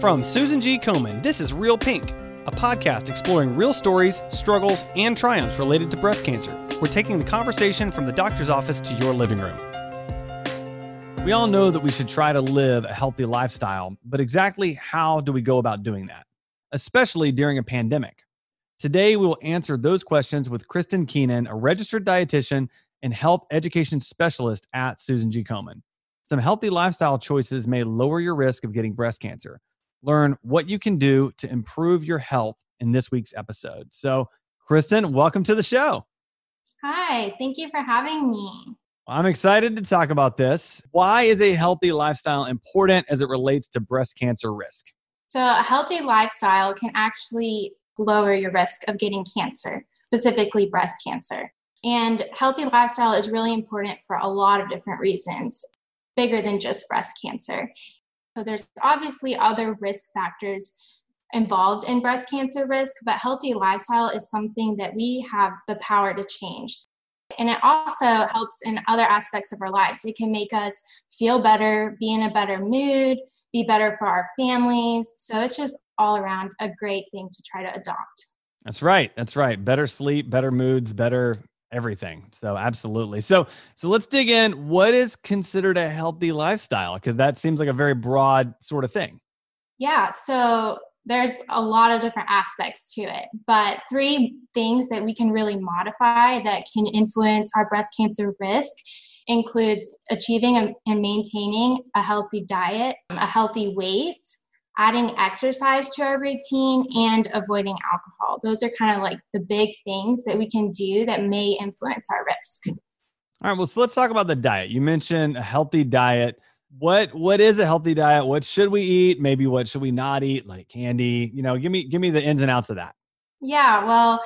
From Susan G. Komen, this is Real Pink, a podcast exploring real stories, struggles, and triumphs related to breast cancer. We're taking the conversation from the doctor's office to your living room. We all know that we should try to live a healthy lifestyle, but exactly how do we go about doing that, especially during a pandemic? Today, we will answer those questions with Kristen Keenan, a registered dietitian and health education specialist at Susan G. Komen. Some healthy lifestyle choices may lower your risk of getting breast cancer. Learn what you can do to improve your health in this week's episode. So, Kristen, welcome to the show. Hi, thank you for having me. I'm excited to talk about this. Why is a healthy lifestyle important as it relates to breast cancer risk? So, a healthy lifestyle can actually lower your risk of getting cancer, specifically breast cancer. And healthy lifestyle is really important for a lot of different reasons bigger than just breast cancer. So there's obviously other risk factors involved in breast cancer risk, but healthy lifestyle is something that we have the power to change. And it also helps in other aspects of our lives. It can make us feel better, be in a better mood, be better for our families. So it's just all around a great thing to try to adopt. That's right. That's right. Better sleep, better moods, better everything. So absolutely. So so let's dig in. What is considered a healthy lifestyle? Because that seems like a very broad sort of thing. Yeah. So there's a lot of different aspects to it, but three things that we can really modify that can influence our breast cancer risk includes achieving and maintaining a healthy diet, a healthy weight, adding exercise to our routine and avoiding alcohol. Those are kind of like the big things that we can do that may influence our risk. All right, well, so let's talk about the diet. You mentioned a healthy diet. What what is a healthy diet? What should we eat? Maybe what should we not eat? Like candy, you know, give me give me the ins and outs of that. Yeah, well,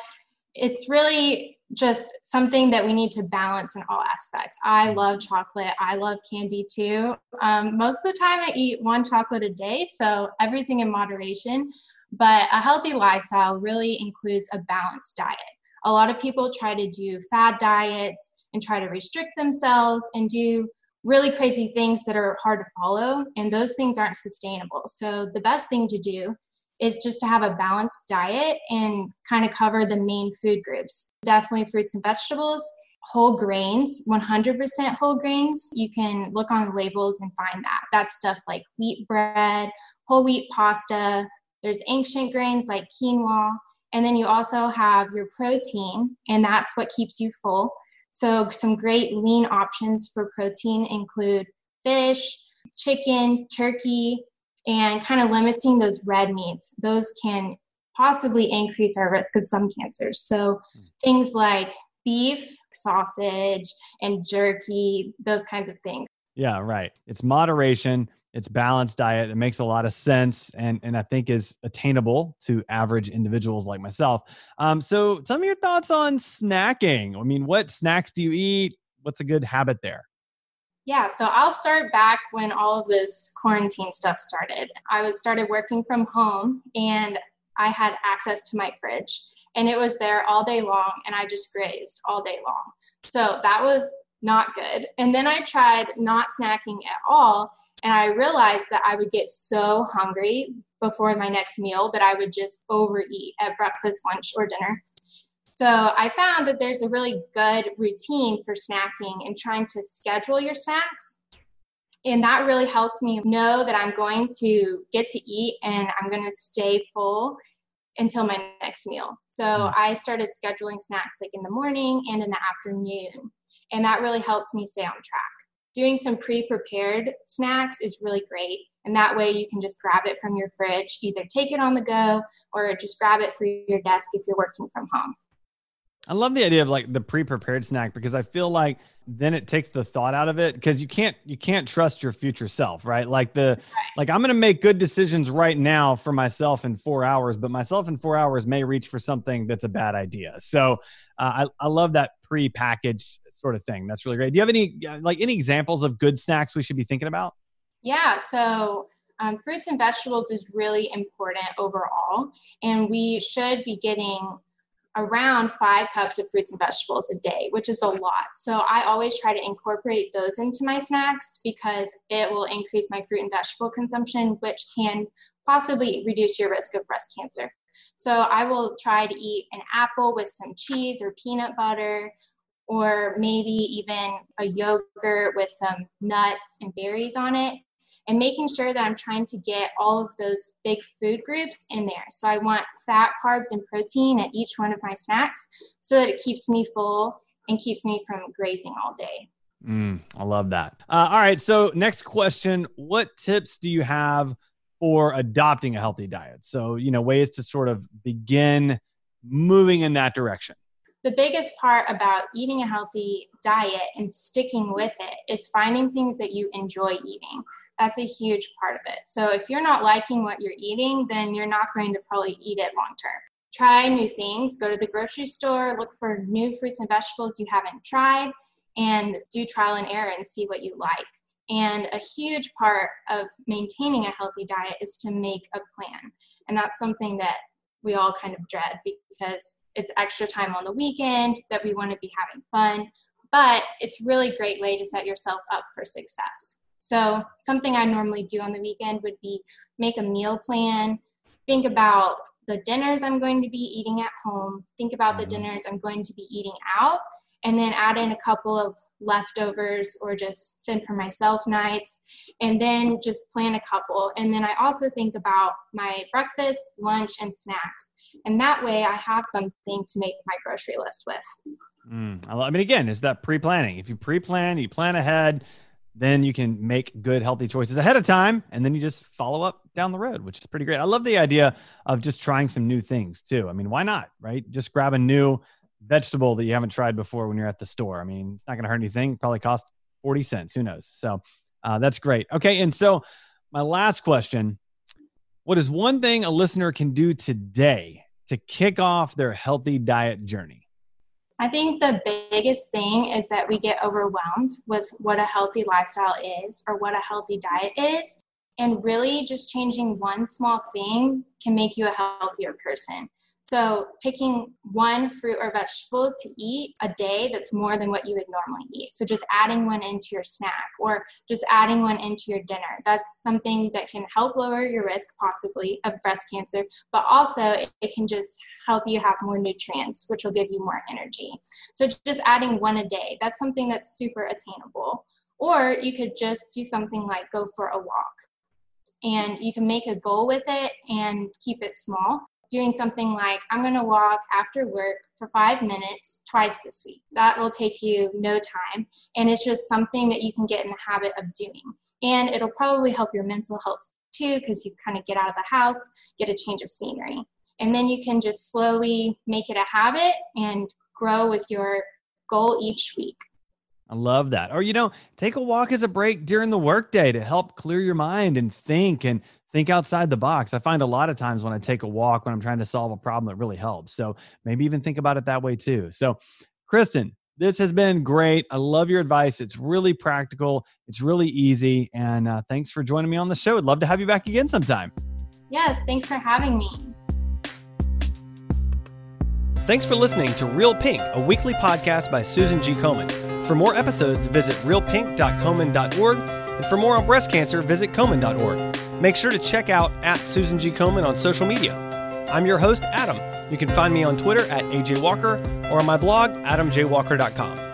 it's really just something that we need to balance in all aspects. I mm. love chocolate. I love candy too. Um, most of the time, I eat one chocolate a day, so everything in moderation. But a healthy lifestyle really includes a balanced diet. A lot of people try to do fad diets and try to restrict themselves and do really crazy things that are hard to follow, and those things aren't sustainable. So, the best thing to do is just to have a balanced diet and kind of cover the main food groups. Definitely fruits and vegetables, whole grains, 100% whole grains. You can look on the labels and find that. That's stuff like wheat bread, whole wheat pasta. There's ancient grains like quinoa. And then you also have your protein, and that's what keeps you full. So, some great lean options for protein include fish, chicken, turkey, and kind of limiting those red meats. Those can possibly increase our risk of some cancers. So hmm. things like beef, sausage, and jerky, those kinds of things. Yeah, right. It's moderation, it's balanced diet. It makes a lot of sense and, and I think is attainable to average individuals like myself. Um, so tell me your thoughts on snacking. I mean, what snacks do you eat? What's a good habit there? Yeah, so I'll start back when all of this quarantine stuff started. I would started working from home and I had access to my fridge and it was there all day long and I just grazed all day long. So that was not good. And then I tried not snacking at all and I realized that I would get so hungry before my next meal that I would just overeat at breakfast, lunch, or dinner. So I found that there's a really good routine for snacking and trying to schedule your snacks. And that really helped me know that I'm going to get to eat and I'm going to stay full until my next meal. So mm. I started scheduling snacks like in the morning and in the afternoon. And that really helped me stay on track. Doing some pre prepared snacks is really great. And that way you can just grab it from your fridge, either take it on the go or just grab it for your desk if you're working from home. I love the idea of like the pre-prepared snack because I feel like then it takes the thought out of it because you can't you can't trust your future self, right? Like the like I'm gonna make good decisions right now for myself in four hours, but myself in four hours may reach for something that's a bad idea. So uh, I I love that pre-packaged sort of thing. That's really great. Do you have any like any examples of good snacks we should be thinking about? Yeah. So um, fruits and vegetables is really important overall, and we should be getting around five cups of fruits and vegetables a day, which is a lot. So I always try to incorporate those into my snacks because it will increase my fruit and vegetable consumption, which can possibly reduce your risk of breast cancer. So I will try to eat an apple with some cheese or peanut butter, or maybe even a yogurt with some nuts and berries on it and making sure that I'm trying to get all of those big food groups in there. So I want fat, carbs, and protein at each one of my snacks so that it keeps me full and keeps me from grazing all day. Mm, I love that. Uh, all right. So, next question What tips do you have for adopting a healthy diet? So, you know, ways to sort of begin moving in that direction the biggest part about eating a healthy diet and sticking with it is finding things that you enjoy eating. That's a huge part of it. So if you're not liking what you're eating, then you're not going to probably eat it long term. Try new things, go to the grocery store, look for new fruits and vegetables you haven't tried, and do trial and error and see what you like. And a huge part of maintaining a healthy diet is to make a plan. And that's something that we all kind of dread because it's extra time on the weekend that we want to be having fun but it's really great way to set yourself up for success so something i normally do on the weekend would be make a meal plan think about the dinners i'm going to be eating at home think about the mm-hmm. dinners i'm going to be eating out and then add in a couple of leftovers or just fend for myself nights and then just plan a couple. And then i also think about my breakfast lunch and snacks. And that way i have something to make my grocery list with. Mm, i mean again is that pre-planning. If you pre-plan you plan ahead then you can make good healthy choices ahead of time and then you just follow up down the road which is pretty great i love the idea of just trying some new things too i mean why not right just grab a new vegetable that you haven't tried before when you're at the store. I mean, it's not going to hurt anything. Probably cost 40 cents. Who knows? So uh, that's great. Okay. And so my last question What is one thing a listener can do today to kick off their healthy diet journey? I think the biggest thing is that we get overwhelmed with what a healthy lifestyle is or what a healthy diet is. And really, just changing one small thing can make you a healthier person. So, picking one fruit or vegetable to eat a day that's more than what you would normally eat. So, just adding one into your snack or just adding one into your dinner. That's something that can help lower your risk, possibly, of breast cancer, but also it can just help you have more nutrients, which will give you more energy. So, just adding one a day, that's something that's super attainable. Or you could just do something like go for a walk and you can make a goal with it and keep it small doing something like I'm going to walk after work for five minutes twice this week. That will take you no time. And it's just something that you can get in the habit of doing. And it'll probably help your mental health too, because you kind of get out of the house, get a change of scenery. And then you can just slowly make it a habit and grow with your goal each week. I love that. Or, you know, take a walk as a break during the workday to help clear your mind and think and think outside the box. I find a lot of times when I take a walk, when I'm trying to solve a problem, it really helps. So maybe even think about it that way too. So, Kristen, this has been great. I love your advice. It's really practical, it's really easy. And uh, thanks for joining me on the show. I'd love to have you back again sometime. Yes, thanks for having me. Thanks for listening to Real Pink, a weekly podcast by Susan G. Komen. For more episodes, visit realpink.komen.org. And for more on breast cancer, visit komen.org. Make sure to check out at Susan G. Komen on social media. I'm your host, Adam. You can find me on Twitter at AJ Walker or on my blog, adamjwalker.com.